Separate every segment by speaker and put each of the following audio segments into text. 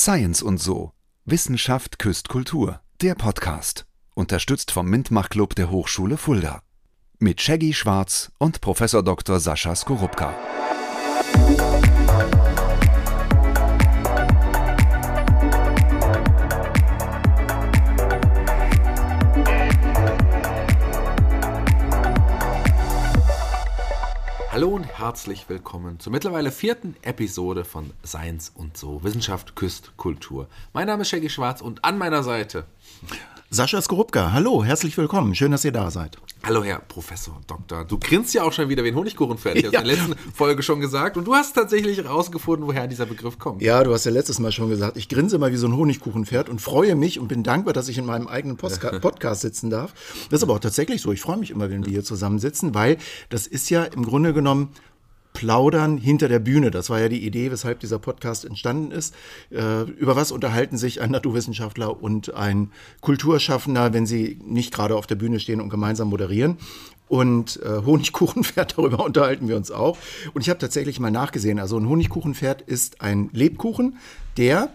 Speaker 1: Science und so. Wissenschaft küsst Kultur. Der Podcast. Unterstützt vom Mintmach-Club der Hochschule Fulda. Mit Shaggy Schwarz und Professor Dr. Sascha Skorupka.
Speaker 2: Hallo und herzlich willkommen zur mittlerweile vierten Episode von Science und so. Wissenschaft küsst Kultur. Mein Name ist Shaggy Schwarz und an meiner Seite
Speaker 3: Sascha Skorupka, hallo, herzlich willkommen. Schön, dass ihr da seid.
Speaker 2: Hallo, Herr Professor Doktor. Du grinst ja auch schon wieder wie ein Honigkuchenpferd. Ich habe
Speaker 3: Ja.
Speaker 2: in der letzten Folge schon gesagt. Und du hast tatsächlich herausgefunden, woher dieser Begriff kommt.
Speaker 3: Ja, du hast ja letztes Mal schon gesagt, ich grinse mal wie so ein Honigkuchenpferd und freue mich und bin dankbar, dass ich in meinem eigenen Postka Podcast sitzen darf. Das ist aber auch tatsächlich so. Ich freue mich immer, wenn wir hier zusammensitzen, weil das ist ja im Grunde genommen Plaudern hinter der Bühne. Das war ja die Idee, weshalb dieser Podcast entstanden ist. Äh, über was unterhalten sich ein Naturwissenschaftler und ein Kulturschaffender, wenn sie nicht gerade auf der Bühne stehen und gemeinsam moderieren? Und äh, Honigkuchenpferd, darüber unterhalten wir uns auch. Und ich habe tatsächlich mal nachgesehen. Also ein Honigkuchenpferd ist ein Lebkuchen, der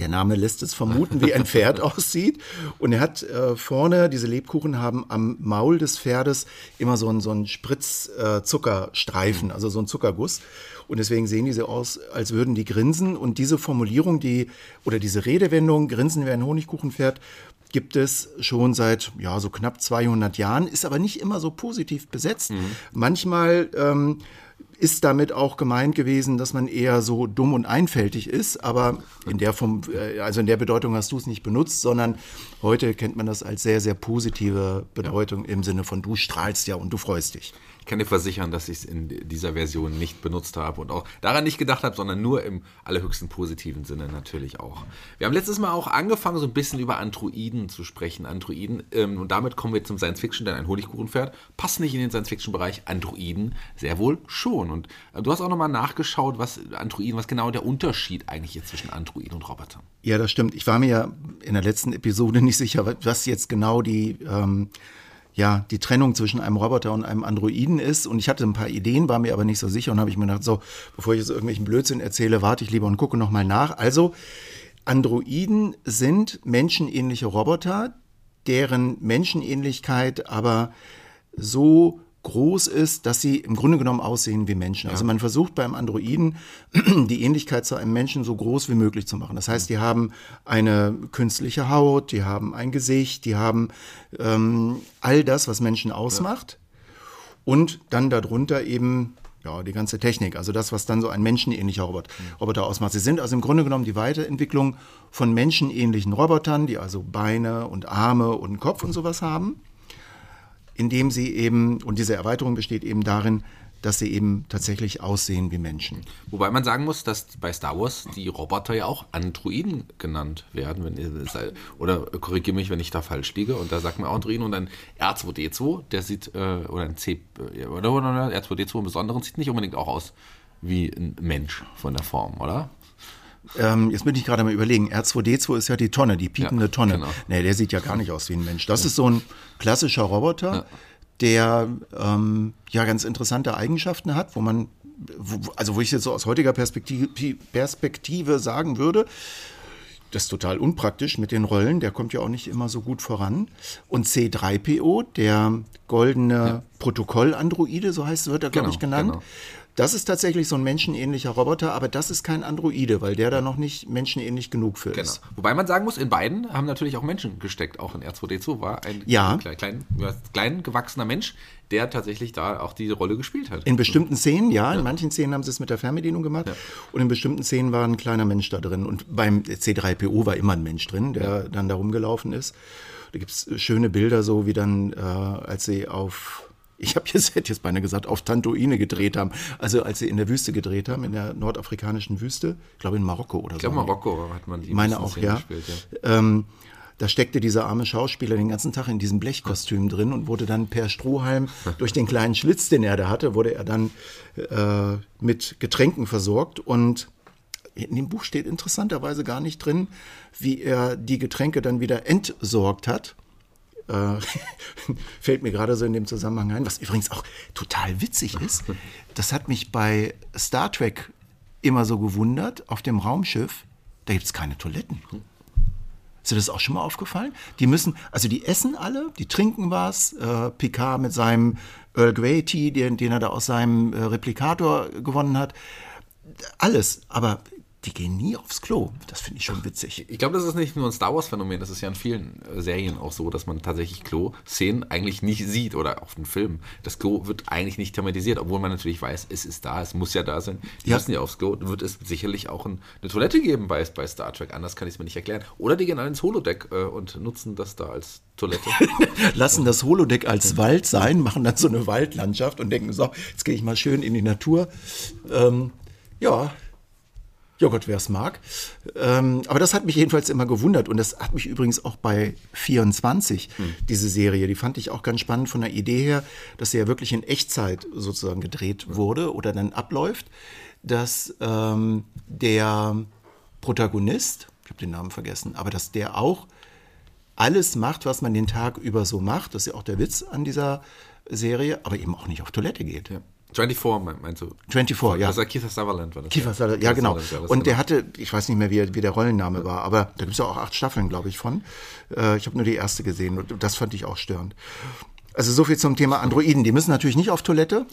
Speaker 3: der Name lässt es vermuten, wie ein Pferd aussieht. Und er hat äh, vorne, diese Lebkuchen haben am Maul des Pferdes immer so einen, so einen Spritz-Zuckerstreifen, also so einen Zuckerguss. Und deswegen sehen die so aus, als würden die grinsen. Und diese Formulierung, die, oder diese Redewendung, grinsen wie ein Honigkuchenpferd, gibt es schon seit ja so knapp 200 Jahren, ist aber nicht immer so positiv besetzt. Manchmal ähm, ist damit auch gemeint gewesen, dass man eher so dumm und einfältig ist, aber in der Form, äh, also in der Bedeutung hast du es nicht benutzt, sondern heute kennt man das als sehr, sehr positive Bedeutung im Sinne von du strahlst ja und du freust dich.
Speaker 2: Kann dir versichern, dass ich es in dieser Version nicht benutzt habe und auch daran nicht gedacht habe, sondern nur im allerhöchsten positiven Sinne natürlich auch. Wir haben letztes Mal auch angefangen, so ein bisschen über Androiden zu sprechen. Androiden, ähm, und damit kommen wir zum Science Fiction, denn ein Honigkuchenpferd passt nicht in den Science Fiction-Bereich. Androiden sehr wohl schon. Und äh, du hast auch nochmal nachgeschaut, was Androiden, was genau der Unterschied eigentlich ist zwischen Androiden und Robotern.
Speaker 3: Ja, das stimmt. Ich war mir ja in der letzten Episode nicht sicher, was jetzt genau die, ähm, ja, die Trennung zwischen einem Roboter und einem Androiden ist. Und ich hatte ein paar Ideen, war mir aber nicht so sicher und habe ich mir gedacht, so, bevor ich jetzt irgendwelchen Blödsinn erzähle, warte ich lieber und gucke nochmal nach. Also, Androiden sind menschenähnliche Roboter, deren Menschenähnlichkeit aber so groß ist, dass sie im Grunde genommen aussehen wie Menschen. Also man versucht beim Androiden die Ähnlichkeit zu einem Menschen so groß wie möglich zu machen. Das heißt, die haben eine künstliche Haut, die haben ein Gesicht, die haben ähm, all das, was Menschen ausmacht. Und dann darunter eben ja, die ganze Technik, also das, was dann so ein menschenähnlicher Robot, Roboter ausmacht. Sie sind also im Grunde genommen die Weiterentwicklung von menschenähnlichen Robotern, die also Beine und Arme und Kopf und sowas haben indem sie eben, und diese Erweiterung besteht eben darin, dass sie eben tatsächlich aussehen wie Menschen.
Speaker 2: Wobei man sagen muss, dass bei Star Wars die Roboter ja auch Androiden genannt werden. Wenn, oder korrigiere mich, wenn ich da falsch liege. Und da sagt man Androiden und ein R2D2, der sieht, äh, oder ein C, äh, oder, oder R2D2 im Besonderen, sieht nicht unbedingt auch aus wie ein Mensch von der Form, oder?
Speaker 3: Ähm, jetzt bin ich gerade mal überlegen, R2D2 ist ja die Tonne, die piepende
Speaker 2: Ja,
Speaker 3: Tonne.
Speaker 2: genau.
Speaker 3: Nee, der sieht ja gar nicht aus wie ein Mensch. Das ist so ein klassischer Roboter, der ähm, ja ganz interessante Eigenschaften hat, wo man, wo, also wo ich jetzt so aus heutiger Perspektive, Perspektive sagen würde, das ist total unpraktisch mit den Rollen, der kommt ja auch nicht immer so gut voran. Und C3PO, der goldene Protokoll-Androide, so heißt, wird er, glaube
Speaker 2: Genau,
Speaker 3: ich, genannt.
Speaker 2: genau.
Speaker 3: Das ist tatsächlich so ein menschenähnlicher Roboter, aber das ist kein Androide, weil der da noch nicht menschenähnlich genug für
Speaker 2: Genau.
Speaker 3: ist.
Speaker 2: Wobei man sagen muss, in beiden haben natürlich auch Menschen gesteckt. Auch in R2D2 war ein
Speaker 3: Ja.
Speaker 2: klein, klein, ja, klein gewachsener Mensch, der tatsächlich da auch diese Rolle gespielt hat.
Speaker 3: In bestimmten Szenen, ja, in manchen Szenen haben sie es mit der Fernbedienung gemacht und in bestimmten Szenen war ein kleiner Mensch da drin. Und beim C3PO war immer ein Mensch drin, der dann da rumgelaufen ist. Da gibt es schöne Bilder, so wie dann, äh, als sie auf, ich habe jetzt, hätte jetzt beinahe gesagt, auf Tantoine gedreht haben. Also als sie in der Wüste gedreht haben, in der nordafrikanischen Wüste, ich glaube in Marokko oder
Speaker 2: ich glaube,
Speaker 3: so.
Speaker 2: Marokko hat man die
Speaker 3: Ich meine auch,
Speaker 2: Szenen
Speaker 3: ja.
Speaker 2: gespielt, ja.
Speaker 3: Ähm, da steckte dieser arme Schauspieler den ganzen Tag in diesem Blechkostüm drin und wurde dann per Strohhalm durch den kleinen Schlitz, den er da hatte, wurde er dann äh, mit Getränken versorgt und in dem Buch steht interessanterweise gar nicht drin, wie er die Getränke dann wieder entsorgt hat. Äh, fällt mir gerade so in dem Zusammenhang ein, was übrigens auch total witzig ist. Das hat mich bei Star Trek immer so gewundert, auf dem Raumschiff da gibt es keine Toiletten. Ist dir das auch schon mal aufgefallen? Die müssen, also die essen alle, die trinken was. Äh, Picard mit seinem Earl Grey Tea, den, den er da aus seinem äh, Replikator gewonnen hat. Alles, aber die gehen nie aufs Klo. Das finde ich schon witzig.
Speaker 2: Ich glaube, das ist nicht nur ein Star Wars-Phänomen, das ist ja in vielen äh, Serien auch so, dass man tatsächlich Klo-Szenen eigentlich nicht sieht oder auf den Filmen. Das Klo wird eigentlich nicht thematisiert, obwohl man natürlich weiß, es ist da, es muss ja da sein. Die
Speaker 3: Ja.
Speaker 2: müssen ja aufs Klo. Wird es sicherlich auch ein, eine Toilette geben bei, bei Star Trek, anders kann ich es mir nicht erklären. Oder die gehen alle ins Holodeck äh, und nutzen das da als Toilette.
Speaker 3: Lassen das Holodeck als Wald sein, machen dann so eine Waldlandschaft und denken, so, jetzt gehe ich mal schön in die Natur. Ähm, ja, ja Gott, wer es mag. Ähm, aber das hat mich jedenfalls immer gewundert. Und das hat mich übrigens auch bei 24, diese Serie, die fand ich auch ganz spannend von der Idee her, dass sie ja wirklich in Echtzeit sozusagen gedreht wurde oder dann abläuft, dass ähm, der Protagonist, ich habe den Namen vergessen, aber dass der auch alles macht, was man den Tag über so macht. Das ist ja auch der Witz an dieser Serie, aber eben auch nicht auf Toilette geht.
Speaker 2: ja. 24 mein- meinst du?
Speaker 3: 24, ja.
Speaker 2: Das war Keith Sutherland. War das,
Speaker 3: Kiefer Sutherland, ja
Speaker 2: Kiefer
Speaker 3: genau.
Speaker 2: Sutherland
Speaker 3: Und der hatte, ich weiß nicht mehr, wie, wie der Rollenname war, aber da gibt es ja auch acht Staffeln, glaube ich, von. Äh, ich habe nur die erste gesehen und das fand ich auch störend. Also so viel zum Thema Androiden. Die müssen natürlich nicht auf Toilette.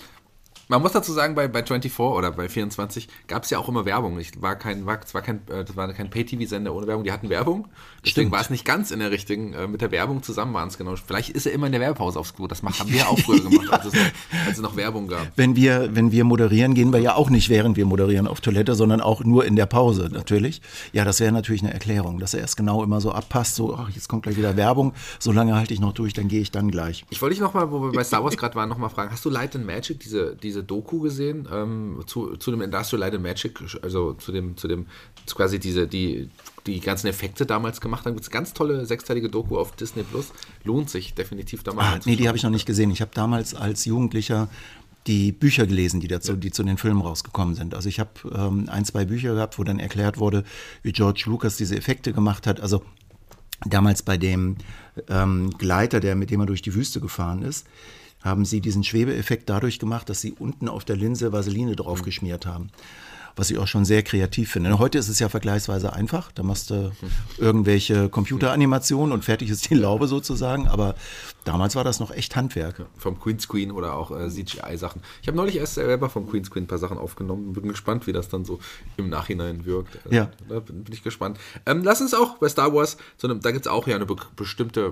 Speaker 2: Man muss dazu sagen, bei, bei 24 oder bei 24 gab es ja auch immer Werbung. Ich war kein, war, es war kein, äh, das war kein Pay-TV-Sender ohne Werbung, die hatten Werbung. Deswegen
Speaker 3: Stimmt.
Speaker 2: war es nicht ganz in der richtigen, äh, mit der Werbung zusammen waren es genau. Vielleicht ist er immer in der Werbepause aufs Klo. Das haben wir auch früher gemacht, als, es noch, als es noch Werbung gab.
Speaker 3: Wenn wir, wenn wir moderieren, gehen wir ja auch nicht, während wir moderieren, auf Toilette, sondern auch nur in der Pause natürlich. Ja, das wäre natürlich eine Erklärung, dass er erst genau immer so abpasst, so, ach, jetzt kommt gleich wieder Werbung, so lange halte ich noch durch, dann gehe ich dann gleich.
Speaker 2: Ich wollte dich nochmal, wo wir bei Star Wars gerade waren, nochmal fragen, hast du Light and Magic, diese, diese Doku gesehen, ähm, zu, zu dem Industrial Light and Magic, also zu dem, zu dem, zu quasi diese, die, die ganzen Effekte damals gemacht haben. Gibt es ganz tolle sechsteilige Doku auf Disney Plus. Lohnt sich definitiv da mal
Speaker 3: Ah, nee, die habe ich noch nicht gesehen. Ich habe damals als Jugendlicher die Bücher gelesen, die dazu, die zu den Filmen rausgekommen sind. Also ich habe ähm, ein, zwei Bücher gehabt, wo dann erklärt wurde, wie George Lucas diese Effekte gemacht hat. Also damals bei dem ähm, Gleiter, der mit dem er durch die Wüste gefahren ist, haben sie diesen Schwebeeffekt dadurch gemacht, dass sie unten auf der Linse Vaseline draufgeschmiert haben. Was ich auch schon sehr kreativ finde. Heute ist es ja vergleichsweise einfach. Da machst du irgendwelche Computeranimationen und fertig ist die Laube sozusagen. Aber damals war das noch echt Handwerk.
Speaker 2: vom Queen Screen oder auch äh, CGI-Sachen. Ich habe neulich erst selber vom Queen Screen ein paar Sachen aufgenommen. Bin gespannt, wie das dann so im Nachhinein wirkt. Also,
Speaker 3: Ja.
Speaker 2: Da bin, bin ich gespannt. Ähm, lass uns auch bei Star Wars, so eine, da gibt es auch ja eine be bestimmte äh,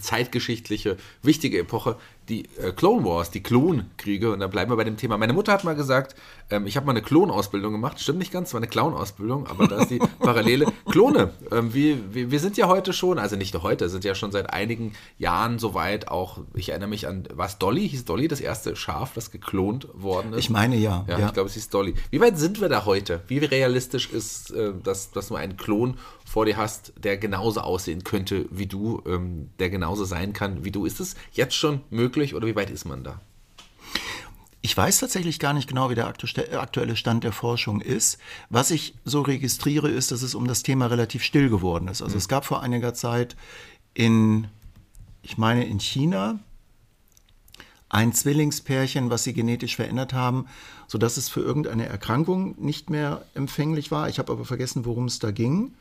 Speaker 2: zeitgeschichtliche, wichtige Epoche, die äh, Clone Wars, die Klonkriege. Und da bleiben wir bei dem Thema. Meine Mutter hat mal gesagt, ähm, ich habe mal eine Klonausbildung gemacht. Stimmt nicht ganz, es war eine Clown-Ausbildung, aber da ist die Parallele. Klone, ähm, wir, wir, wir sind ja heute schon, also nicht nur heute, sind ja schon seit einigen Jahren soweit auch, ich erinnere mich an, was Dolly, hieß Dolly das erste Schaf, das geklont worden ist?
Speaker 3: Ich meine ja.
Speaker 2: Ja,
Speaker 3: ja.
Speaker 2: ich glaube, es hieß Dolly. Wie weit sind wir da heute? Wie realistisch ist, äh, dass, dass du einen Klon vor dir hast, der genauso aussehen könnte wie du, ähm, der genauso sein kann wie du? Ist es jetzt schon möglich oder wie weit ist man da?
Speaker 3: Ich weiß tatsächlich gar nicht genau, wie der aktu- aktuelle Stand der Forschung ist. Was ich so registriere, ist, dass es um das Thema relativ still geworden ist. Also es gab vor einiger Zeit in, ich meine in China, ein Zwillingspärchen, was sie genetisch verändert haben, sodass es für irgendeine Erkrankung nicht mehr empfänglich war. Ich habe aber vergessen, worum es da ging.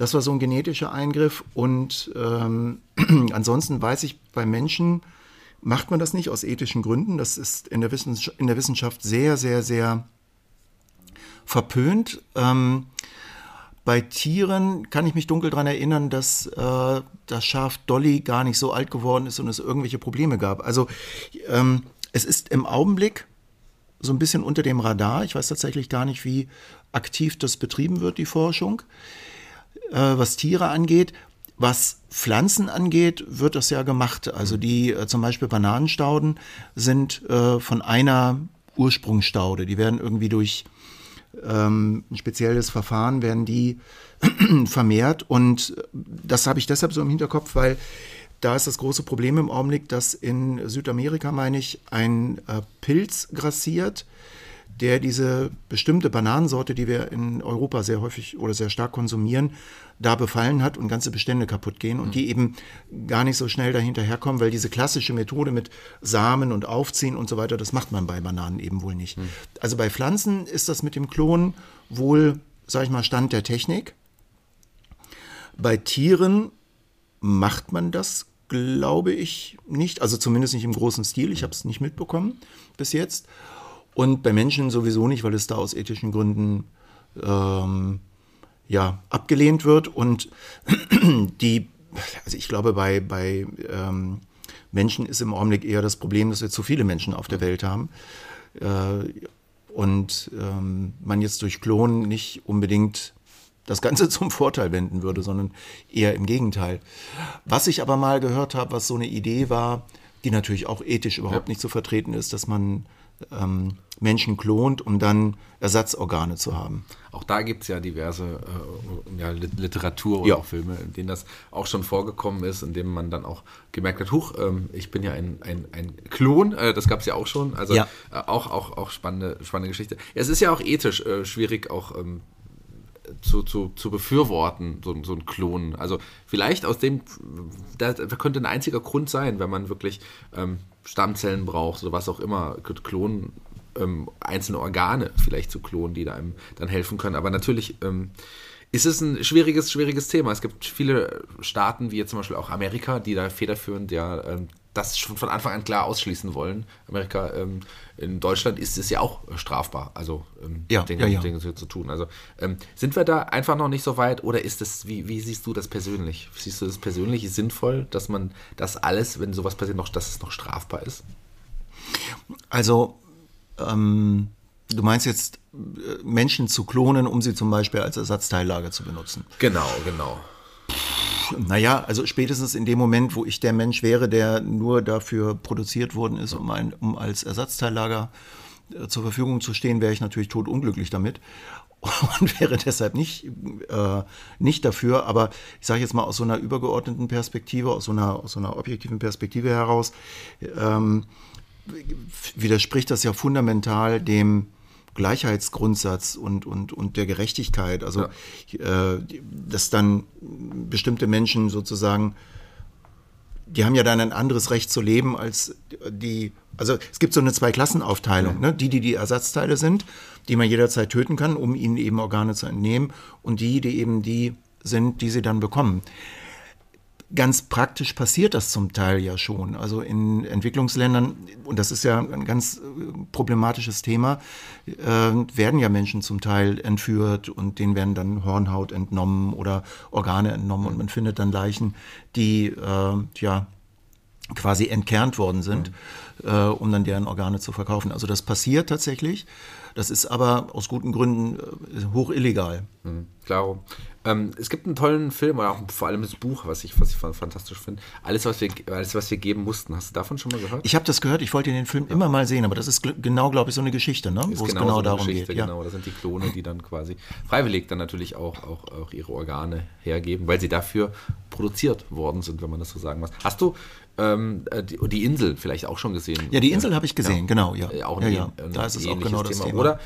Speaker 3: Das war so ein genetischer Eingriff. Und ähm, ansonsten weiß ich, bei Menschen macht man das nicht aus ethischen Gründen. Das ist in der Wissenschaft, in der Wissenschaft sehr, sehr, sehr verpönt. Ähm, bei Tieren kann ich mich dunkel daran erinnern, dass äh, das Schaf Dolly gar nicht so alt geworden ist und es irgendwelche Probleme gab. Also ähm, es ist im Augenblick so ein bisschen unter dem Radar. Ich weiß tatsächlich gar nicht, wie aktiv das betrieben wird, die Forschung was Tiere angeht. Was Pflanzen angeht, wird das ja gemacht. Also die äh, zum Beispiel Bananenstauden sind äh, von einer Ursprungsstaude. Die werden irgendwie durch ähm, ein spezielles Verfahren werden die vermehrt. Und das habe ich deshalb so im Hinterkopf, weil da ist das große Problem im Augenblick, dass in Südamerika, meine ich, ein äh, Pilz grassiert, der diese bestimmte Bananensorte, die wir in Europa sehr häufig oder sehr stark konsumieren, da befallen hat und ganze Bestände kaputt gehen und die eben gar nicht so schnell dahinterherkommen, weil diese klassische Methode mit Samen und Aufziehen und so weiter, das macht man bei Bananen eben wohl nicht. Also bei Pflanzen ist das mit dem Klonen wohl sage ich mal, Stand der Technik. Bei Tieren macht man das, glaube ich, nicht. Also zumindest nicht im großen Stil. Ich habe es nicht mitbekommen bis jetzt. Und bei Menschen sowieso nicht, weil es da aus ethischen Gründen ähm, ja, abgelehnt wird. Und die, also ich glaube, bei, bei ähm, Menschen ist im Augenblick eher das Problem, dass wir zu viele Menschen auf der Welt haben. Äh, und ähm, man jetzt durch Klonen nicht unbedingt das Ganze zum Vorteil wenden würde, sondern eher im Gegenteil. Was ich aber mal gehört habe, was so eine Idee war, die natürlich auch ethisch überhaupt ja. nicht zu vertreten ist, dass man ähm, Menschen klont, um dann Ersatzorgane zu haben.
Speaker 2: Auch da gibt es ja diverse äh, ja, Literatur oder ja. auch Filme, in denen das auch schon vorgekommen ist, in denen man dann auch gemerkt hat, huch, ähm, ich bin ja ein, ein, ein Klon, äh, das gab es ja auch schon. Also ja. äh, auch, auch, auch spannende, spannende Geschichte. Es ist ja auch ethisch äh, schwierig, auch ähm, zu, zu, zu befürworten, so, so ein Klon. Also vielleicht aus dem, da, da könnte ein einziger Grund sein, wenn man wirklich ähm, Stammzellen braucht oder was auch immer, klonen, ähm, einzelne Organe vielleicht zu klonen, die da einem dann helfen können. Aber natürlich ähm, ist es ein schwieriges, schwieriges Thema. Es gibt viele Staaten, wie jetzt zum Beispiel auch Amerika, die da federführend ja ähm, das schon von Anfang an klar ausschließen wollen. Amerika, ähm, in Deutschland ist es ja auch strafbar, also ähm, ja, Dinge, ja, ja. Dinge zu tun. Also ähm, sind wir da einfach noch nicht so weit oder ist das, wie, wie siehst du das persönlich? Siehst du das persönlich sinnvoll, dass man das alles, wenn sowas passiert, noch, dass es noch strafbar ist?
Speaker 3: Also, ähm, du meinst jetzt äh, Menschen zu klonen, um sie zum Beispiel als Ersatzteillager zu benutzen?
Speaker 2: Genau, genau.
Speaker 3: Naja, also spätestens in dem Moment, wo ich der Mensch wäre, der nur dafür produziert worden ist, um, ein, um als Ersatzteillager äh, zur Verfügung zu stehen, wäre ich natürlich totunglücklich damit und wäre deshalb nicht, äh, nicht dafür. Aber ich sage jetzt mal aus so einer übergeordneten Perspektive, aus so einer, aus so einer objektiven Perspektive heraus, ähm, widerspricht das ja fundamental dem Gleichheitsgrundsatz und, und, und der Gerechtigkeit. Also, ja. äh, dass dann bestimmte Menschen sozusagen, die haben ja dann ein anderes Recht zu leben als die, also es gibt so eine Zweiklassenaufteilung, ja. ne? die, die die Ersatzteile sind, die man jederzeit töten kann, um ihnen eben Organe zu entnehmen und die, die eben die sind, die sie dann bekommen ganz praktisch passiert das zum Teil ja schon. Also in Entwicklungsländern, und das ist ja ein ganz äh, problematisches Thema, äh, werden ja Menschen zum Teil entführt und denen werden dann Hornhaut entnommen oder Organe entnommen und man findet dann Leichen, die äh, ja quasi entkernt worden sind, mhm. äh, um dann deren Organe zu verkaufen. Also das passiert tatsächlich. Das ist aber aus guten Gründen äh, hoch illegal.
Speaker 2: Mhm, klaro. Ähm, es gibt einen tollen Film, oder auch vor allem das Buch, was ich, was ich fantastisch finde. Alles was, wir, alles, was wir geben mussten. Hast du davon schon mal gehört?
Speaker 3: Ich habe das gehört, ich wollte den Film ja. immer mal sehen, aber das ist genau, glaube ich, so eine Geschichte, ne?
Speaker 2: wo es genau, genau so darum Geschichte, geht. Genau, das sind die Klone, die dann quasi freiwillig dann natürlich auch, auch, auch ihre Organe hergeben, weil sie dafür produziert worden sind, wenn man das so sagen muss. Hast du ähm, äh, die, die, Insel vielleicht auch schon gesehen?
Speaker 3: Ja, die Insel habe ich gesehen, ja. genau. Ja.
Speaker 2: Äh, auch
Speaker 3: ja,
Speaker 2: ja. da ist es auch genau das Thema. Thema. Oder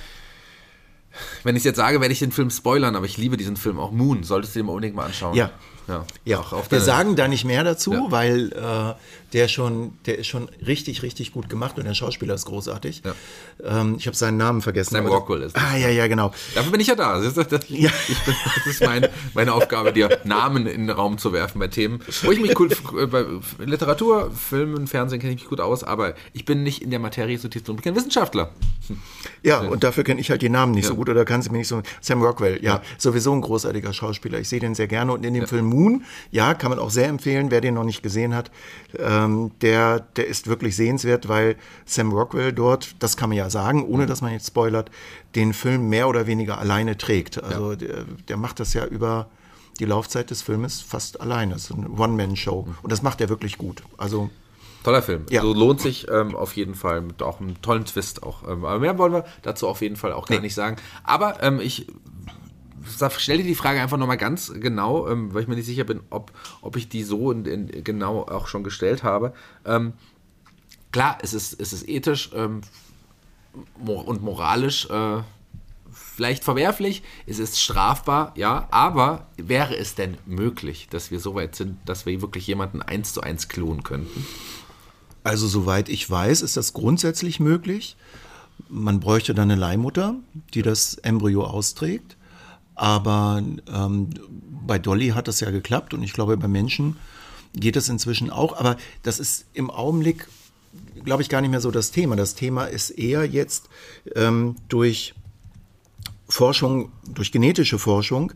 Speaker 2: wenn ich es jetzt sage, werde ich den Film spoilern, aber ich liebe diesen Film auch. Moon, solltest du dir mal unbedingt mal anschauen.
Speaker 3: Ja. Ja, ja. wir sagen da nicht mehr dazu, ja. weil äh, der schon, der ist schon richtig, richtig gut gemacht und der Schauspieler ist großartig. Ja. Ähm, ich habe seinen Namen vergessen.
Speaker 2: Sam Rockwell ist.
Speaker 3: Ah, ja, ja, genau.
Speaker 2: Dafür bin ich ja da. Das ist, das, ja. Bin, das ist mein, meine Aufgabe, dir Namen in den Raum zu werfen bei Themen, wo ich mich cool, bei Literatur, Film und Fernsehen kenne ich mich gut aus, aber ich bin nicht in der Materie so tief drin. Ich bin kein Wissenschaftler.
Speaker 3: Ja, und dafür kenne ich halt die Namen nicht so gut oder kann sie mir nicht so. Sam Rockwell, ja, sowieso ein großartiger Schauspieler. Ich sehe den sehr gerne und in dem. Film Moon, ja, kann man auch sehr empfehlen, wer den noch nicht gesehen hat. Ähm, der, der ist wirklich sehenswert, weil Sam Rockwell dort, das kann man ja sagen, ohne dass man jetzt spoilert, den Film mehr oder weniger alleine trägt. Also der, der macht das ja über die Laufzeit des Filmes fast alleine. Es ist eine One-Man-Show. Mhm. Und das macht er wirklich gut. Also
Speaker 2: Toller Film. Ja. So lohnt sich ähm, auf jeden Fall mit auch einem tollen Twist auch. Ähm, aber mehr wollen wir dazu auf jeden Fall auch gar nee. nicht sagen. Aber ähm, ich stelle dir die Frage einfach nochmal ganz genau, ähm, weil ich mir nicht sicher bin, ob, ob ich die so in, in, genau auch schon gestellt habe. Ähm, klar, es ist, es ist ethisch ähm, und moralisch äh, vielleicht verwerflich, es ist strafbar, ja, aber wäre es denn möglich, dass wir so weit sind, dass wir wirklich jemanden eins zu eins klonen könnten?
Speaker 3: Also soweit ich weiß, ist das grundsätzlich möglich. Man bräuchte dann eine Leihmutter, die das Embryo austrägt. Aber ähm, bei Dolly hat das ja geklappt und ich glaube, bei Menschen geht es inzwischen auch. Aber das ist im Augenblick, glaube ich, gar nicht mehr so das Thema. Das Thema ist eher jetzt ähm, durch Forschung, durch genetische Forschung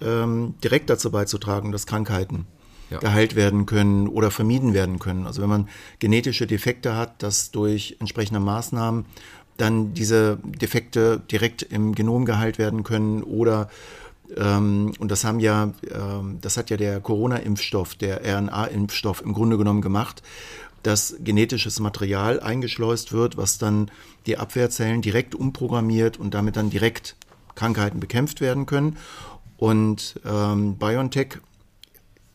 Speaker 3: ähm, direkt dazu beizutragen, dass Krankheiten ja. geheilt werden können oder vermieden werden können. Also wenn man genetische Defekte hat, dass durch entsprechende Maßnahmen dann diese Defekte direkt im Genom geheilt werden können oder ähm, und das haben ja, ähm, das hat ja der Corona-Impfstoff, der RNA-Impfstoff im Grunde genommen gemacht, dass genetisches Material eingeschleust wird, was dann die Abwehrzellen direkt umprogrammiert und damit dann direkt Krankheiten bekämpft werden können. Und ähm, BioNTech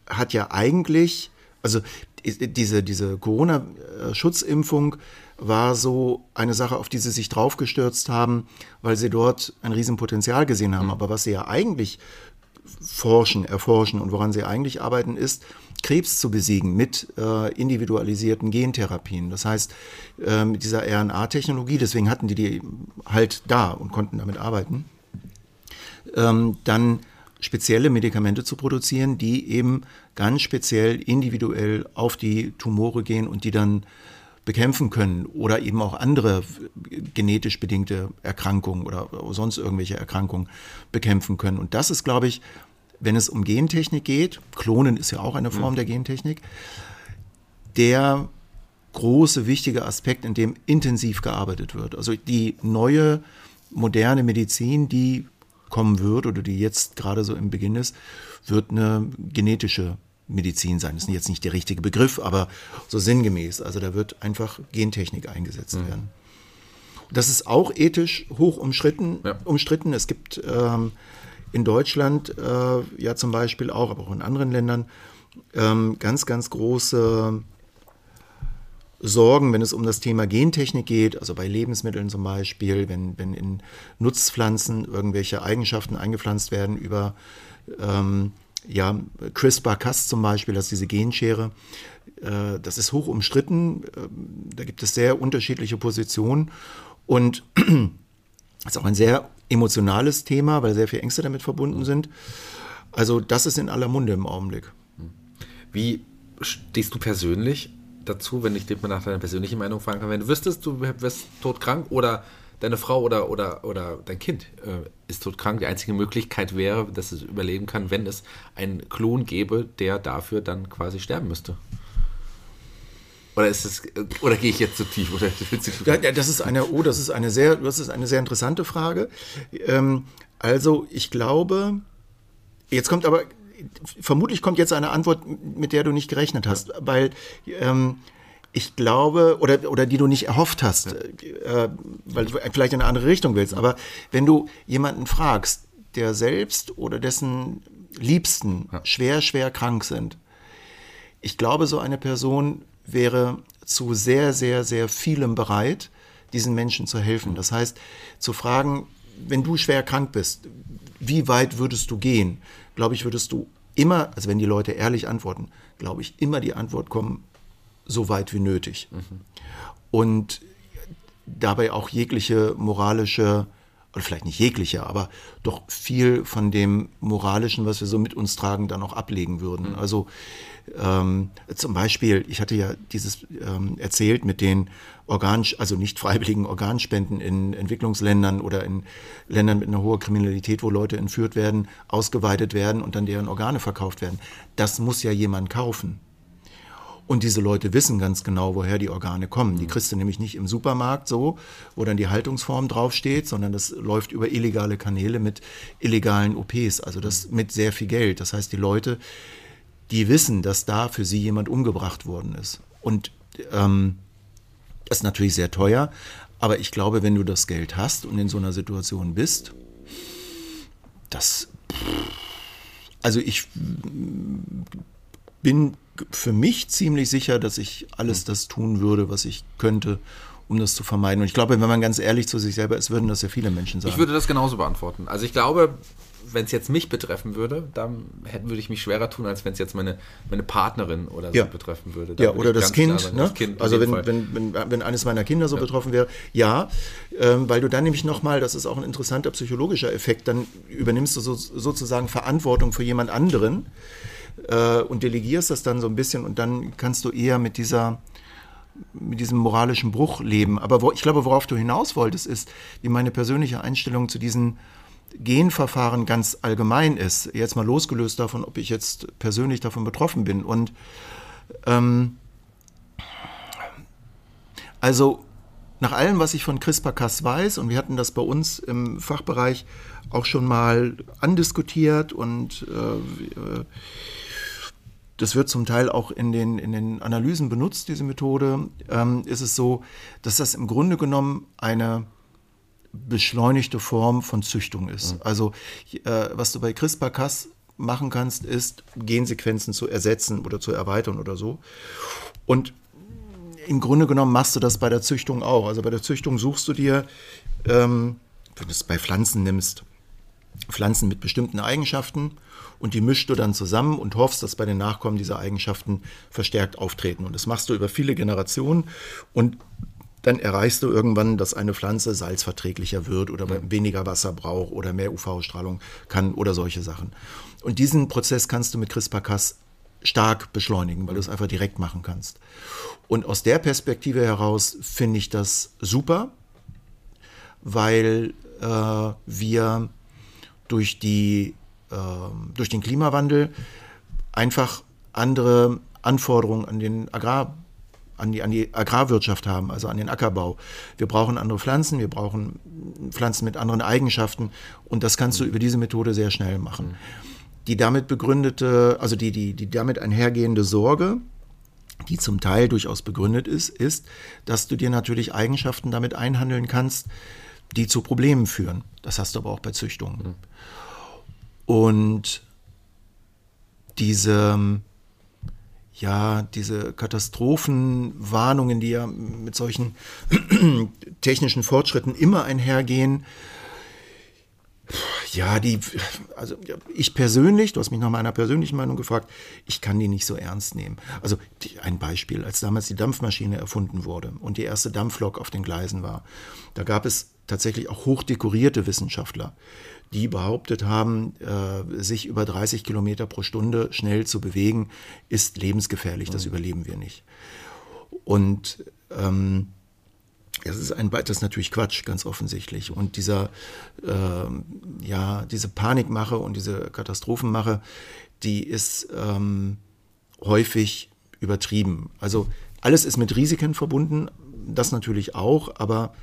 Speaker 3: hat ja eigentlich, also diese, diese Corona-Schutzimpfung war so eine Sache, auf die sie sich draufgestürzt haben, weil sie dort ein Riesenpotenzial gesehen haben. Mhm. Aber was sie ja eigentlich forschen, erforschen und woran sie eigentlich arbeiten, ist, Krebs zu besiegen mit äh, individualisierten Gentherapien. Das heißt, äh, mit dieser RNA-Technologie, deswegen hatten die die halt da und konnten damit arbeiten, ähm, dann spezielle Medikamente zu produzieren, die eben ganz speziell individuell auf die Tumore gehen und die dann bekämpfen können oder eben auch andere genetisch bedingte Erkrankungen oder sonst irgendwelche Erkrankungen bekämpfen können. Und das ist, glaube ich, wenn es um Gentechnik geht, Klonen ist ja auch eine Form mhm. der Gentechnik, der große, wichtige Aspekt, in dem intensiv gearbeitet wird. Also die neue, moderne Medizin, die kommen wird oder die jetzt gerade so im Beginn ist, wird eine genetische Medizin sein. Das ist jetzt nicht der richtige Begriff, aber so sinngemäß. Also da wird einfach Gentechnik eingesetzt mhm. werden. Das ist auch ethisch hoch umstritten. Ja. umstritten. Es gibt ähm, in Deutschland äh, ja zum Beispiel auch, aber auch in anderen Ländern, ähm, ganz, ganz große Sorgen, wenn es um das Thema Gentechnik geht, also bei Lebensmitteln zum Beispiel, wenn, wenn in Nutzpflanzen irgendwelche Eigenschaften eingepflanzt werden über ähm, ja, CRISPR-Cas zum Beispiel, das ist diese Genschere. Äh, das ist hoch umstritten. Äh, da gibt es sehr unterschiedliche Positionen. Und das ist auch ein sehr emotionales Thema, weil sehr viele Ängste damit verbunden sind. Also das ist in aller Munde im Augenblick.
Speaker 2: Wie stehst du persönlich dazu, wenn ich dich mal nach deiner persönlichen Meinung fragen kann, wenn du wüsstest, du wirst todkrank oder deine Frau oder, oder, oder dein Kind äh, ist todkrank, die einzige Möglichkeit wäre, dass es überleben kann, wenn es einen Klon gäbe, der dafür dann quasi sterben müsste. Oder ist es, oder gehe ich jetzt zu tief? Oder
Speaker 3: ja, das ist eine, oh, das ist eine sehr, das ist eine sehr interessante Frage. Ähm, also ich glaube, jetzt kommt aber vermutlich kommt jetzt eine Antwort, mit der du nicht gerechnet hast, weil ähm, ich glaube, oder, oder die du nicht erhofft hast, äh, weil du vielleicht in eine andere Richtung willst. Aber wenn du jemanden fragst, der selbst oder dessen Liebsten ja. schwer, schwer krank sind, ich glaube, so eine Person wäre zu sehr, sehr, sehr vielem bereit, diesen Menschen zu helfen. Das heißt, zu fragen, wenn du schwer krank bist, wie weit würdest du gehen? Glaube ich, würdest du immer, also wenn die Leute ehrlich antworten, glaube ich, immer die Antwort kommen, so weit wie nötig. Mhm. Und dabei auch jegliche moralische, oder vielleicht nicht jegliche, aber doch viel von dem Moralischen, was wir so mit uns tragen, dann auch ablegen würden. Mhm. Also ähm, zum Beispiel, ich hatte ja dieses ähm, erzählt mit den Organ, also nicht freiwilligen Organspenden in Entwicklungsländern oder in Ländern mit einer hohen Kriminalität, wo Leute entführt werden, ausgeweitet werden und dann deren Organe verkauft werden. Das muss ja jemand kaufen. Und diese Leute wissen ganz genau, woher die Organe kommen. Die mhm. kriegst du nämlich nicht im Supermarkt so, wo dann die Haltungsform draufsteht, sondern das läuft über illegale Kanäle mit illegalen OPs, also das mhm. mit sehr viel Geld. Das heißt, die Leute, die wissen, dass da für sie jemand umgebracht worden ist. Und ähm, das ist natürlich sehr teuer, aber ich glaube, wenn du das Geld hast und in so einer Situation bist, das. Also ich bin für mich ziemlich sicher, dass ich alles das tun würde, was ich könnte, um das zu vermeiden. Und ich glaube, wenn man ganz ehrlich zu sich selber ist, würden das ja viele Menschen sagen.
Speaker 2: Ich würde das genauso beantworten. Also ich glaube, wenn es jetzt mich betreffen würde, dann hätte, würde ich mich schwerer tun, als wenn es jetzt meine, meine Partnerin oder so
Speaker 3: Ja.
Speaker 2: betreffen würde. Da
Speaker 3: Ja, oder das kind,
Speaker 2: sagen,
Speaker 3: ne?
Speaker 2: das Kind
Speaker 3: also wenn, wenn, wenn, wenn eines meiner Kinder so betroffen wäre, ja, ähm, weil du dann nämlich nochmal, das ist auch ein interessanter psychologischer Effekt, dann übernimmst du so, sozusagen Verantwortung für jemand anderen äh, und delegierst das dann so ein bisschen und dann kannst du eher mit dieser mit diesem moralischen Bruch leben. Aber wo, ich glaube, worauf du hinaus wolltest, ist, wie meine persönliche Einstellung zu diesen Genverfahren ganz allgemein ist. Jetzt mal losgelöst davon, ob ich jetzt persönlich davon betroffen bin. Und ähm, also nach allem, was ich von CRISPR-Cas weiß, und wir hatten das bei uns im Fachbereich auch schon mal andiskutiert und äh, das wird zum Teil auch in den, in den Analysen benutzt, diese Methode, ähm, ist es so, dass das im Grunde genommen eine beschleunigte Form von Züchtung ist. Also äh, was du bei CRISPR-Cas machen kannst, ist Gensequenzen zu ersetzen oder zu erweitern oder so. Und im Grunde genommen machst du das bei der Züchtung auch. Also bei der Züchtung suchst du dir, ähm, wenn du es bei Pflanzen nimmst, Pflanzen mit bestimmten Eigenschaften und die mischst du dann zusammen und hoffst, dass bei den Nachkommen diese Eigenschaften verstärkt auftreten. Und das machst du über viele Generationen und dann erreichst du irgendwann, dass eine Pflanze salzverträglicher wird oder weniger Wasser braucht oder mehr UV-Strahlung kann oder solche Sachen. Und diesen Prozess kannst du mit CRISPR-Cas stark beschleunigen, weil du es einfach direkt machen kannst. Und aus der Perspektive heraus finde ich das super, weil äh, wir durch, die, äh, durch den Klimawandel einfach andere Anforderungen an den Agrar an die, an die Agrarwirtschaft haben, also an den Ackerbau. Wir brauchen andere Pflanzen, wir brauchen Pflanzen mit anderen Eigenschaften und das kannst du über diese Methode sehr schnell machen. Die damit begründete, also die, die, die damit einhergehende Sorge, die zum Teil durchaus begründet ist, ist, dass du dir natürlich Eigenschaften damit einhandeln kannst, die zu Problemen führen. Das hast du aber auch bei Züchtungen. Und diese, ja, diese Katastrophenwarnungen, die ja mit solchen technischen Fortschritten immer einhergehen, ja, die, also ich persönlich, du hast mich nach meiner persönlichen Meinung gefragt, ich kann die nicht so ernst nehmen. Also die, ein Beispiel, als damals die Dampfmaschine erfunden wurde und die erste Dampflok auf den Gleisen war, da gab es tatsächlich auch hochdekorierte Wissenschaftler, die behauptet haben, äh, sich über 30 Kilometer pro Stunde schnell zu bewegen, ist lebensgefährlich, das überleben wir nicht. Und ähm, das ist ein das ist natürlich Quatsch, ganz offensichtlich. Und dieser, ähm, ja, diese Panikmache und diese Katastrophenmache, die ist ähm, häufig übertrieben. Also alles ist mit Risiken verbunden, das natürlich auch, aber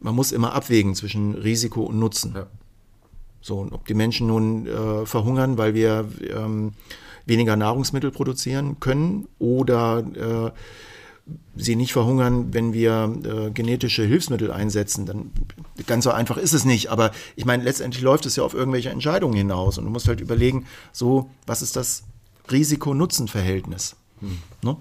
Speaker 3: man muss immer abwägen zwischen Risiko und Nutzen.
Speaker 2: Ja.
Speaker 3: So, und ob die Menschen nun äh, verhungern, weil wir ähm, weniger Nahrungsmittel produzieren können oder äh, sie nicht verhungern, wenn wir äh, genetische Hilfsmittel einsetzen, dann ganz so einfach ist es nicht. Aber ich meine, letztendlich läuft es ja auf irgendwelche Entscheidungen hinaus und du musst halt überlegen, so, was ist das Risiko-Nutzen-Verhältnis? Ne?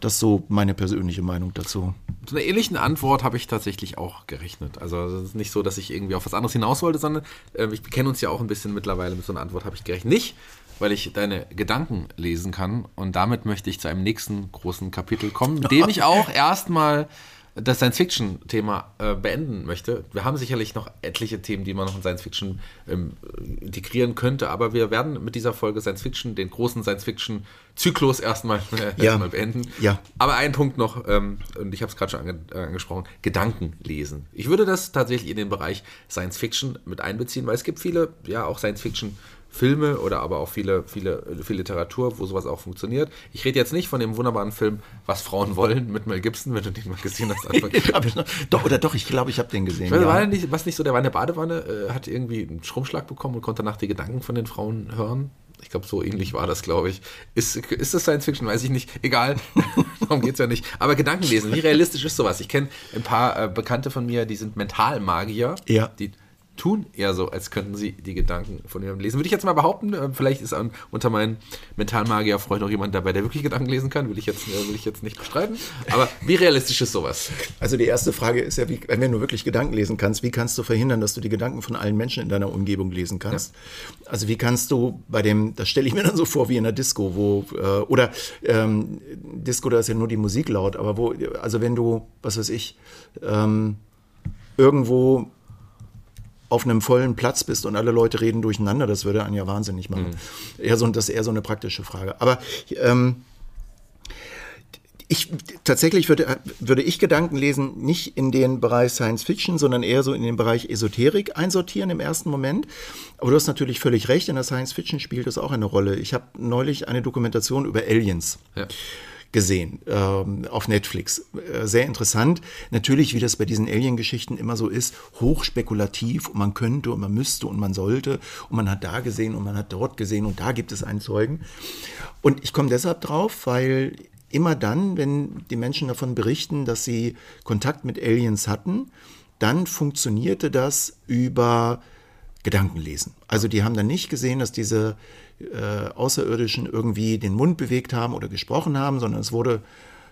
Speaker 3: Das ist so meine persönliche Meinung dazu.
Speaker 2: Zu einer ähnlichen Antwort habe ich tatsächlich auch gerechnet. Also es ist nicht so, dass ich irgendwie auf was anderes hinaus wollte, sondern äh, ich kenne uns ja auch ein bisschen mittlerweile. Mit so einer Antwort habe ich gerechnet. Nicht, weil ich deine Gedanken lesen kann. Und damit möchte ich zu einem nächsten großen Kapitel kommen, dem ich auch erstmal das Science-Fiction-Thema äh, beenden möchte. Wir haben sicherlich noch etliche Themen, die man noch in Science-Fiction ähm, integrieren könnte, aber wir werden mit dieser Folge Science-Fiction, den großen Science-Fiction-Zyklus erstmal, äh,
Speaker 3: Ja.
Speaker 2: erstmal beenden.
Speaker 3: Ja.
Speaker 2: Aber ein Punkt noch, ähm, und ich habe es gerade schon ange äh, angesprochen, Gedanken lesen. Ich würde das tatsächlich in den Bereich Science Fiction mit einbeziehen, weil es gibt viele, ja, auch Science Fiction Filme oder aber auch viele, viele, viel Literatur, wo sowas auch funktioniert. Ich rede jetzt nicht von dem wunderbaren Film Was Frauen wollen mit Mel Gibson, wenn du den mal gesehen hast.
Speaker 3: Noch- doch, oder doch, ich glaube, ich habe den gesehen.
Speaker 2: Weiß,
Speaker 3: ja.
Speaker 2: war nicht, was nicht so, der war in der Badewanne, äh, hat irgendwie einen Stromschlag bekommen und konnte nach die Gedanken von den Frauen hören. Ich glaube, so ähnlich war das, glaube ich. Ist, ist das Science Fiction? Weiß ich nicht. Egal. Darum geht es ja nicht. Aber Gedanken lesen, wie realistisch ist sowas? Ich kenne ein paar äh, Bekannte von mir, die sind Mentalmagier.
Speaker 3: Ja.
Speaker 2: Die, tun eher so, als könnten sie die Gedanken von jemandem lesen. Würde ich jetzt mal behaupten, äh, vielleicht ist unter meinen Mentalmagier-Freunden auch jemand dabei, der wirklich Gedanken lesen kann, will ich jetzt, äh, will ich jetzt nicht bestreiten. Aber wie realistisch ist sowas?
Speaker 3: Also die erste Frage ist ja, wie, wenn du wirklich Gedanken lesen kannst, wie kannst du verhindern, dass du die Gedanken von allen Menschen in deiner Umgebung lesen kannst? Ja. Also wie kannst du bei dem, das stelle ich mir dann so vor wie in der Disco, wo, äh, oder ähm, Disco, da ist ja nur die Musik laut, aber wo, also wenn du, was weiß ich, ähm, irgendwo auf einem vollen Platz bist und alle Leute reden durcheinander, das würde einen ja wahnsinnig machen. Mhm. Eher so, das ist eher so eine praktische Frage. Aber ähm, ich tatsächlich würde, würde ich Gedanken lesen nicht in den Bereich Science Fiction, sondern eher so in den Bereich Esoterik einsortieren im ersten Moment. Aber du hast natürlich völlig recht, in der Science Fiction spielt das auch eine Rolle. Ich habe neulich eine Dokumentation über Aliens. Ja gesehen ähm, auf Netflix. Äh, sehr interessant. Natürlich, wie das bei diesen Alien-Geschichten immer so ist, hochspekulativ und man könnte und man müsste und man sollte und man hat da gesehen und man hat dort gesehen und da gibt es einen Zeugen. Und ich komme deshalb drauf, weil immer dann, wenn die Menschen davon berichten, dass sie Kontakt mit Aliens hatten, dann funktionierte das über Gedankenlesen. Also die haben dann nicht gesehen, dass diese äh, Außerirdischen irgendwie den Mund bewegt haben oder gesprochen haben, sondern es wurde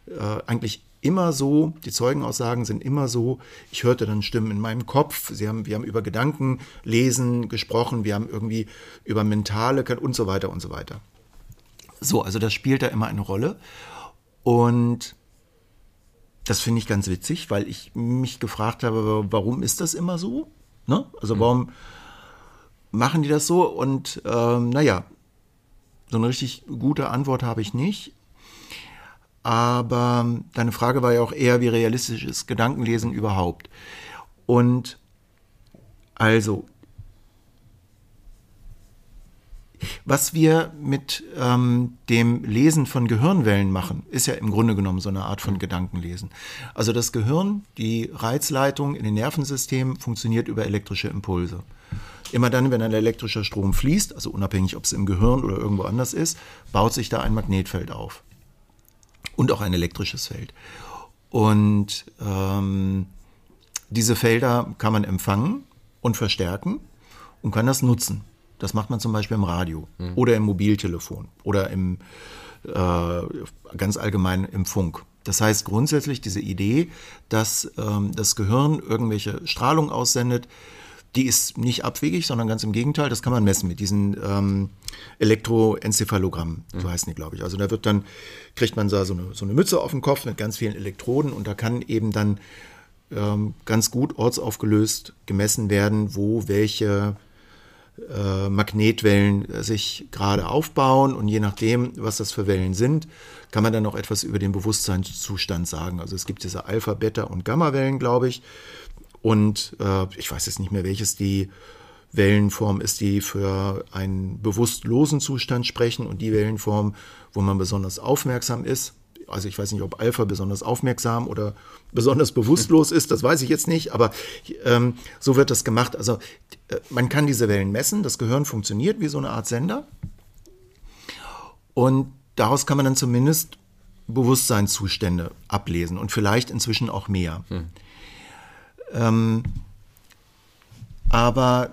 Speaker 3: äh, eigentlich immer so, die Zeugenaussagen sind immer so, ich hörte dann Stimmen in meinem Kopf, sie haben, wir haben über Gedankenlesen gesprochen, wir haben irgendwie über mentale und so weiter und so weiter. So, also das spielt da immer eine Rolle. Und das finde ich ganz witzig, weil ich mich gefragt habe, warum ist das immer so? Ne? Also warum machen die das so? Und ähm, naja, so eine richtig gute Antwort habe ich nicht. Aber deine Frage war ja auch eher, wie realistisch ist Gedankenlesen überhaupt? Und also, was wir mit ähm, dem Lesen von Gehirnwellen machen, ist ja im Grunde genommen so eine Art von Gedankenlesen. Also das Gehirn, die Reizleitung in den Nervensystemen funktioniert über elektrische Impulse. Immer dann, wenn ein elektrischer Strom fließt, also unabhängig, ob es im Gehirn oder irgendwo anders ist, baut sich da ein Magnetfeld auf. Und auch ein elektrisches Feld. Und ähm, diese Felder kann man empfangen und verstärken und kann das nutzen. Das macht man zum Beispiel im Radio mhm. oder im Mobiltelefon oder im, äh, ganz allgemein im Funk. Das heißt grundsätzlich diese Idee, dass ähm, das Gehirn irgendwelche Strahlung aussendet, die ist nicht abwegig, sondern ganz im Gegenteil. Das kann man messen mit diesen ähm, Elektroenzephalogrammen, so mhm. heißen die, glaube ich. Also da wird dann, kriegt man da so eine, so eine Mütze auf den Kopf mit ganz vielen Elektroden und da kann eben dann ähm, ganz gut ortsaufgelöst gemessen werden, wo welche äh, Magnetwellen sich gerade aufbauen und je nachdem, was das für Wellen sind, kann man dann auch etwas über den Bewusstseinszustand sagen. Also es gibt diese Alpha, Beta und Gamma-Wellen, glaube ich. Und äh, ich weiß jetzt nicht mehr, welches die Wellenform ist, die für einen bewusstlosen Zustand sprechen und die Wellenform, wo man besonders aufmerksam ist. Also ich weiß nicht, ob Alpha besonders aufmerksam oder besonders bewusstlos ist, das weiß ich jetzt nicht, aber ähm, so wird das gemacht. Also äh, man kann diese Wellen messen, das Gehirn funktioniert wie so eine Art Sender und daraus kann man dann zumindest Bewusstseinszustände ablesen und vielleicht inzwischen auch mehr. Hm. Ähm, aber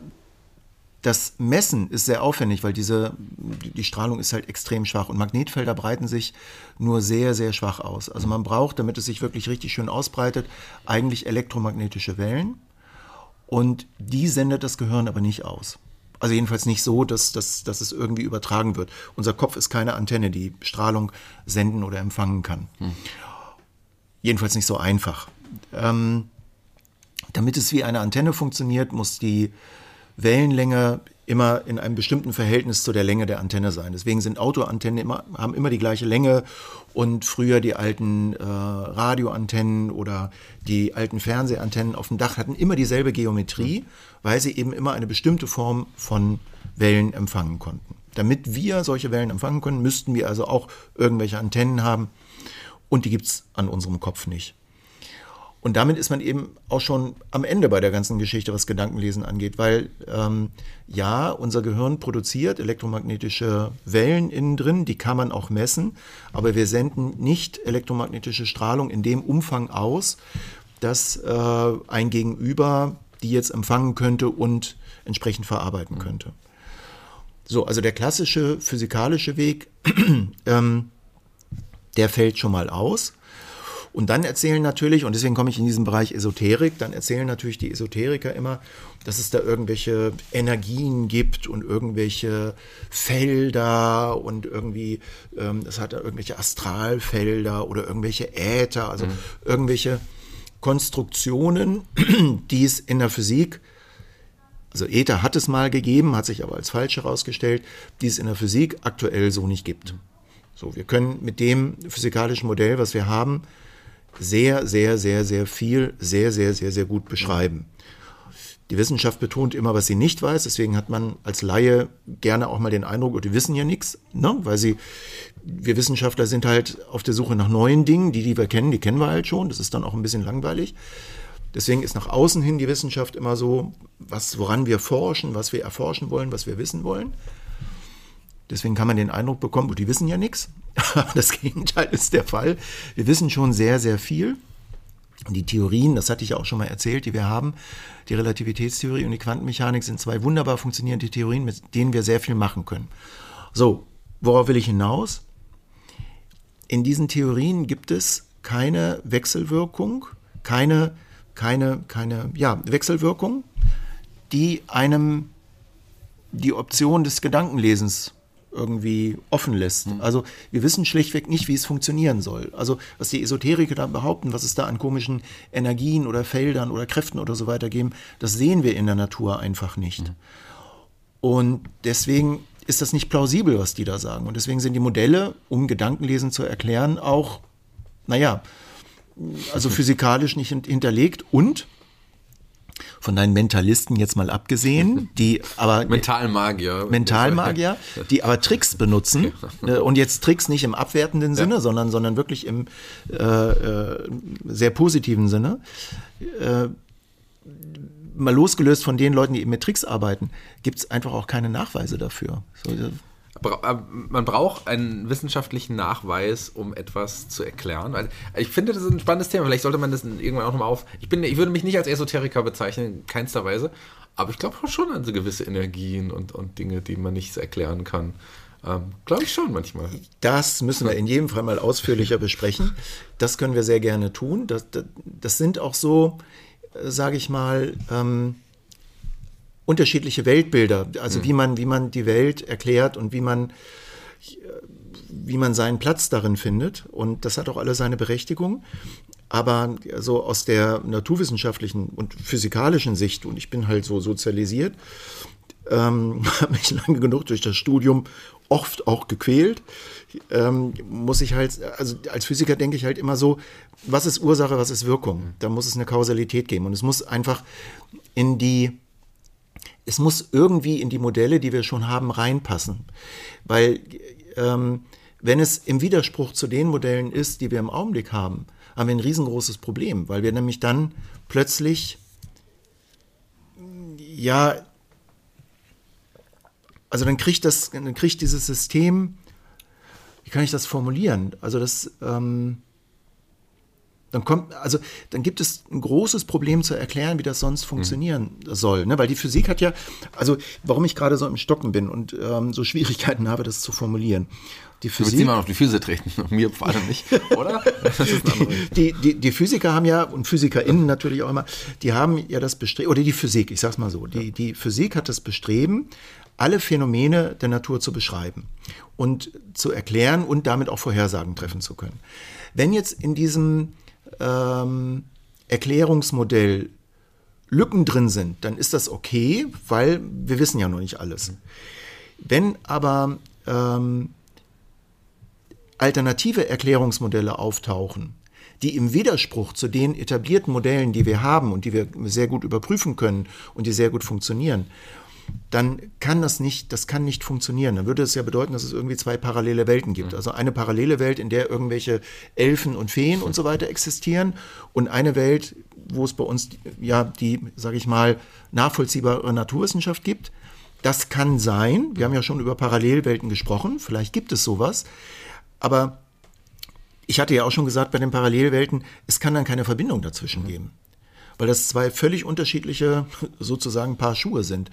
Speaker 3: das Messen ist sehr aufwendig, weil diese, die Strahlung ist halt extrem schwach und Magnetfelder breiten sich nur sehr, sehr schwach aus. Also man braucht, damit es sich wirklich richtig schön ausbreitet, eigentlich elektromagnetische Wellen und die sendet das Gehirn aber nicht aus. Also jedenfalls nicht so, dass, dass, dass es irgendwie übertragen wird. Unser Kopf ist keine Antenne, die Strahlung senden oder empfangen kann. Hm. Jedenfalls nicht so einfach. Ähm, damit es wie eine Antenne funktioniert, muss die Wellenlänge immer in einem bestimmten Verhältnis zu der Länge der Antenne sein. Deswegen sind Autoantennen immer, haben immer die gleiche Länge und früher die alten äh, Radioantennen oder die alten Fernsehantennen auf dem Dach hatten immer dieselbe Geometrie, weil sie eben immer eine bestimmte Form von Wellen empfangen konnten. Damit wir solche Wellen empfangen können, müssten wir also auch irgendwelche Antennen haben und die gibt es an unserem Kopf nicht. Und damit ist man eben auch schon am Ende bei der ganzen Geschichte, was Gedankenlesen angeht, weil ähm, ja, unser Gehirn produziert elektromagnetische Wellen innen drin, die kann man auch messen, aber wir senden nicht elektromagnetische Strahlung in dem Umfang aus, dass äh, ein Gegenüber die jetzt empfangen könnte und entsprechend verarbeiten könnte. So, also der klassische physikalische Weg, ähm, der fällt schon mal aus. Und dann erzählen natürlich, und deswegen komme ich in diesen Bereich Esoterik, dann erzählen natürlich die Esoteriker immer, dass es da irgendwelche Energien gibt und irgendwelche Felder und irgendwie, ähm, es hat da irgendwelche Astralfelder oder irgendwelche Äther, also mhm. irgendwelche Konstruktionen, die es in der Physik also Äther hat es mal gegeben, hat sich aber als falsch herausgestellt, die es in der Physik aktuell so nicht gibt. So, wir können mit dem physikalischen Modell, was wir haben, sehr, sehr, sehr, sehr viel, sehr, sehr, sehr, sehr gut beschreiben. Die Wissenschaft betont immer, was sie nicht weiß. Deswegen hat man als Laie gerne auch mal den Eindruck, oh, die wissen ja nichts, ne? weil sie, wir Wissenschaftler sind halt auf der Suche nach neuen Dingen. Die, die wir kennen, die kennen wir halt schon. Das ist dann auch ein bisschen langweilig. Deswegen ist nach außen hin die Wissenschaft immer so, was, woran wir forschen, was wir erforschen wollen, was wir wissen wollen. Deswegen kann man den Eindruck bekommen, oh, die wissen ja nichts. Das Gegenteil ist der Fall. Wir wissen schon sehr, sehr viel. Die Theorien, das hatte ich ja auch schon mal erzählt, die wir haben, die Relativitätstheorie und die Quantenmechanik sind zwei wunderbar funktionierende Theorien, mit denen wir sehr viel machen können. So, worauf will ich hinaus? In diesen Theorien gibt es keine Wechselwirkung, keine, keine, keine ja, Wechselwirkung, die einem die Option des Gedankenlesens irgendwie offen lässt. Mhm. Also wir wissen schlichtweg nicht, wie es funktionieren soll. Also was die Esoteriker da behaupten, was es da an komischen Energien oder Feldern oder Kräften oder so weiter geben, das sehen wir in der Natur einfach nicht. Mhm. Und deswegen ist das nicht plausibel, was die da sagen. Und deswegen sind die Modelle, um Gedankenlesen zu erklären, auch, naja, also physikalisch nicht hinterlegt und von deinen Mentalisten jetzt mal abgesehen, die aber
Speaker 2: Mentalmagier,
Speaker 3: Mentalmagier, die aber Tricks benutzen äh, und jetzt Tricks nicht im abwertenden Sinne, ja. sondern sondern wirklich im äh, äh, sehr positiven Sinne. Äh, mal losgelöst von den Leuten, die eben mit Tricks arbeiten, gibt es einfach auch keine Nachweise dafür. So,
Speaker 2: man braucht einen wissenschaftlichen Nachweis, um etwas zu erklären. Also ich finde, das ist ein spannendes Thema. Vielleicht sollte man das irgendwann auch nochmal auf. Ich, bin, ich würde mich nicht als Esoteriker bezeichnen, keinster Weise. Aber ich glaube schon an so gewisse Energien und, und Dinge, die man nicht erklären kann. Ähm, glaube ich schon manchmal.
Speaker 3: Das müssen wir in jedem Fall mal ausführlicher besprechen. Das können wir sehr gerne tun. Das, das, das sind auch so, äh, sage ich mal, ähm, unterschiedliche Weltbilder, also mhm. wie man, wie man die Welt erklärt und wie man, wie man seinen Platz darin findet. Und das hat auch alle seine Berechtigung. Aber so aus der naturwissenschaftlichen und physikalischen Sicht, und ich bin halt so sozialisiert, ähm, habe mich lange genug durch das Studium oft auch gequält, ähm, muss ich halt, also als Physiker denke ich halt immer so, was ist Ursache, was ist Wirkung? Da muss es eine Kausalität geben und es muss einfach in die es muss irgendwie in die Modelle, die wir schon haben, reinpassen. Weil ähm, wenn es im Widerspruch zu den Modellen ist, die wir im Augenblick haben, haben wir ein riesengroßes Problem, weil wir nämlich dann plötzlich, ja, also dann kriegt das, dann kriegt dieses System, wie kann ich das formulieren? Also das, ähm, dann kommt, also dann gibt es ein großes Problem zu erklären, wie das sonst funktionieren mhm. soll. Ne? Weil die Physik hat ja, also warum ich gerade so im Stocken bin und ähm, so Schwierigkeiten habe, das zu formulieren.
Speaker 2: Die Physik. Du willst auf die Füße treten, mir vor allem nicht, oder?
Speaker 3: die, die, die, Physiker haben ja, und PhysikerInnen natürlich auch immer, die haben ja das Bestreben, oder die Physik, ich sag's mal so, die, die Physik hat das Bestreben, alle Phänomene der Natur zu beschreiben und zu erklären und damit auch Vorhersagen treffen zu können. Wenn jetzt in diesem ähm, Erklärungsmodell Lücken drin sind, dann ist das okay, weil wir wissen ja noch nicht alles. Wenn aber ähm, alternative Erklärungsmodelle auftauchen, die im Widerspruch zu den etablierten Modellen, die wir haben und die wir sehr gut überprüfen können und die sehr gut funktionieren, dann kann das nicht, das kann nicht funktionieren. Dann würde es ja bedeuten, dass es irgendwie zwei parallele Welten gibt. Mhm. Also eine parallele Welt, in der irgendwelche Elfen und Feen und so weiter existieren und eine Welt, wo es bei uns ja die, sage ich mal, nachvollziehbare Naturwissenschaft gibt. Das kann sein. Wir haben ja schon über Parallelwelten gesprochen. Vielleicht gibt es sowas. Aber ich hatte ja auch schon gesagt, bei den Parallelwelten, es kann dann keine Verbindung dazwischen mhm. geben. Weil das zwei völlig unterschiedliche sozusagen Paar Schuhe sind.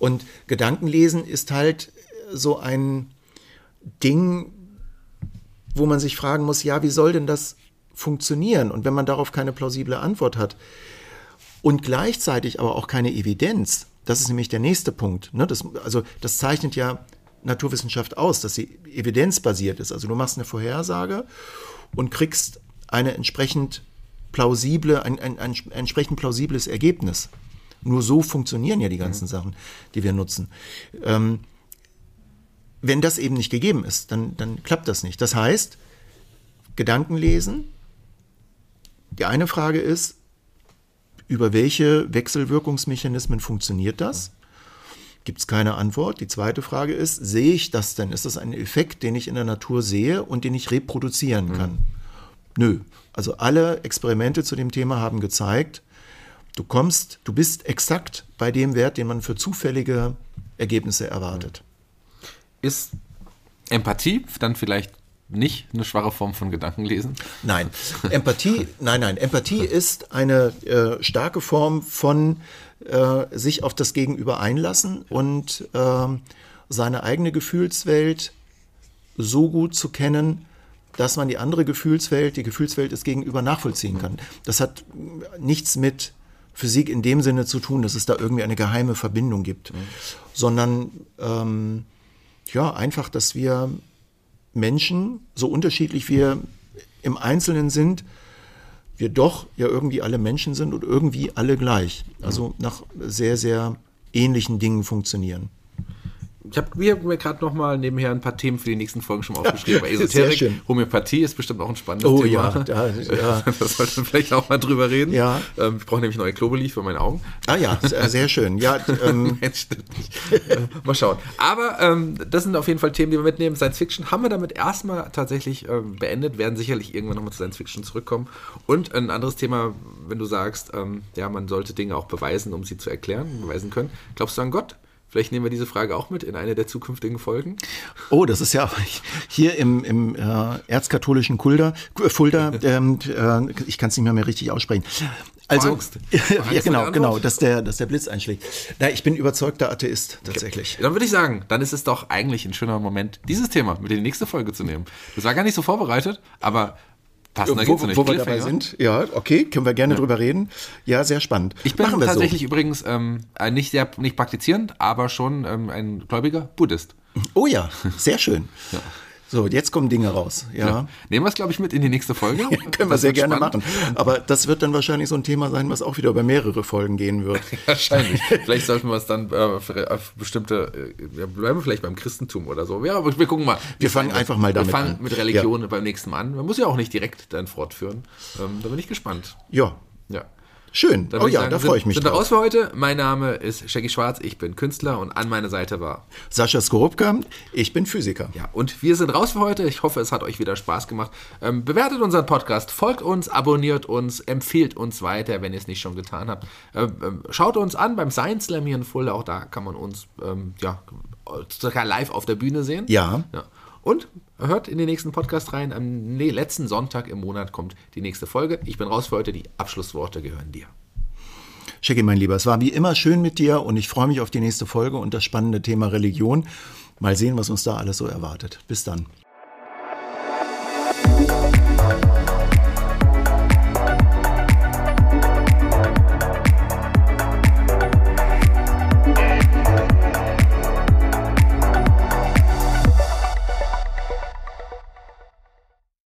Speaker 3: Und Gedankenlesen ist halt so ein Ding, wo man sich fragen muss, ja, wie soll denn das funktionieren? Und wenn man darauf keine plausible Antwort hat und gleichzeitig aber auch keine Evidenz, das ist nämlich der nächste Punkt. Ne? Das, also das zeichnet ja Naturwissenschaft aus, dass sie evidenzbasiert ist. Also du machst eine Vorhersage und kriegst eine entsprechend plausible, ein, ein, ein entsprechend plausibles Ergebnis. Nur so funktionieren ja die ganzen mhm. Sachen, die wir nutzen. Ähm, wenn das eben nicht gegeben ist, dann, dann klappt das nicht. Das heißt, Gedanken lesen. Die eine Frage ist, über welche Wechselwirkungsmechanismen funktioniert das? Gibt es keine Antwort. Die zweite Frage ist, sehe ich das denn? Ist das ein Effekt, den ich in der Natur sehe und den ich reproduzieren kann? Mhm. Nö. Also alle Experimente zu dem Thema haben gezeigt, du kommst, du bist exakt bei dem Wert, den man für zufällige Ergebnisse erwartet.
Speaker 2: Ist Empathie dann vielleicht nicht eine schwache Form von Gedankenlesen?
Speaker 3: Nein, Empathie, nein, nein, Empathie ist eine äh, starke Form von äh, sich auf das Gegenüber einlassen und äh, seine eigene Gefühlswelt so gut zu kennen, dass man die andere Gefühlswelt, die Gefühlswelt des Gegenüber nachvollziehen kann. Das hat nichts mit Physik in dem Sinne zu tun, dass es da irgendwie eine geheime Verbindung gibt, mhm. sondern ähm, ja, einfach, dass wir Menschen, so unterschiedlich wir im Einzelnen sind, wir doch ja irgendwie alle Menschen sind und irgendwie alle gleich. Also nach sehr, sehr ähnlichen Dingen funktionieren
Speaker 2: ich habe mir, mir gerade noch mal nebenher ein paar Themen für die nächsten Folgen schon aufgeschrieben. Ja, Esoterik, Homöopathie ist bestimmt auch ein spannendes oh, Thema. Ja, da, ja. das sollten wir vielleicht auch mal drüber reden. Ja. Ähm, ich brauche nämlich neue Klobeli für meine Augen.
Speaker 3: Ah ja, sehr schön. Ja, ähm.
Speaker 2: Nein, stimmt nicht. Äh, mal schauen. Aber ähm, das sind auf jeden Fall Themen, die wir mitnehmen. Science Fiction haben wir damit erstmal tatsächlich ähm, beendet, werden sicherlich irgendwann nochmal zu Science Fiction zurückkommen. Und ein anderes Thema, wenn du sagst, ähm, ja, man sollte Dinge auch beweisen, um sie zu erklären, beweisen können. Glaubst du an Gott? Vielleicht nehmen wir diese Frage auch mit in eine der zukünftigen Folgen.
Speaker 3: Oh, das ist ja hier im, im äh, erzkatholischen Kulder, äh, Fulda, ähm, äh, ich kann es nicht mehr, mehr richtig aussprechen. Also, Angst. ja, genau, genau, dass der, dass der Blitz einschlägt. Na, ich bin überzeugter Atheist, tatsächlich.
Speaker 2: Okay. Dann würde ich sagen, dann ist es doch eigentlich ein schöner Moment, dieses Thema mit in die nächste Folge zu nehmen. Das war gar nicht so vorbereitet, aber
Speaker 3: Passender wo, wo wir dabei sind. Ja, okay, können wir gerne ja. drüber reden. Ja, sehr spannend.
Speaker 2: Ich bin tatsächlich so. übrigens ähm, nicht sehr nicht praktizierend, aber schon ähm, ein gläubiger Buddhist.
Speaker 3: Oh ja, sehr schön. ja. So, jetzt kommen Dinge raus. Ja. ja.
Speaker 2: Nehmen wir es, glaube ich, mit in die nächste Folge. Ja,
Speaker 3: können wir sehr gerne spannend. machen. Aber das wird dann wahrscheinlich so ein Thema sein, was auch wieder über mehrere Folgen gehen wird.
Speaker 2: wahrscheinlich. vielleicht sollten wir es dann äh, für, auf bestimmte, äh, bleiben wir vielleicht beim Christentum oder so. Ja, aber wir gucken mal.
Speaker 3: Wir fangen einfach mal damit
Speaker 2: an. Wir fangen an. mit Religion ja. beim nächsten Mal an. Man muss ja auch nicht direkt dann fortführen. Ähm, da bin ich gespannt.
Speaker 3: Ja. Ja. Schön.
Speaker 2: Dann oh ja, sagen, da freue ich mich. Sind wir raus für heute. Mein Name ist Shaggy Schwarz, ich bin Künstler und an meiner Seite war
Speaker 3: Sascha Skorupka, ich bin Physiker.
Speaker 2: Ja, und wir sind raus für heute. Ich hoffe, es hat euch wieder Spaß gemacht. Ähm, bewertet unseren Podcast, folgt uns, abonniert uns, empfiehlt uns weiter, wenn ihr es nicht schon getan habt. Ähm, ähm, schaut uns an beim Science Slam hier in Fulda, auch da kann man uns ähm, ja, sogar live auf der Bühne sehen.
Speaker 3: Ja. ja.
Speaker 2: Und hört in den nächsten Podcast rein. Am letzten Sonntag im Monat kommt die nächste Folge. Ich bin raus für heute. Die Abschlussworte gehören dir.
Speaker 3: Schicki, mein Lieber, es war wie immer schön mit dir und ich freue mich auf die nächste Folge und das spannende Thema Religion. Mal sehen, was uns da alles so erwartet. Bis dann.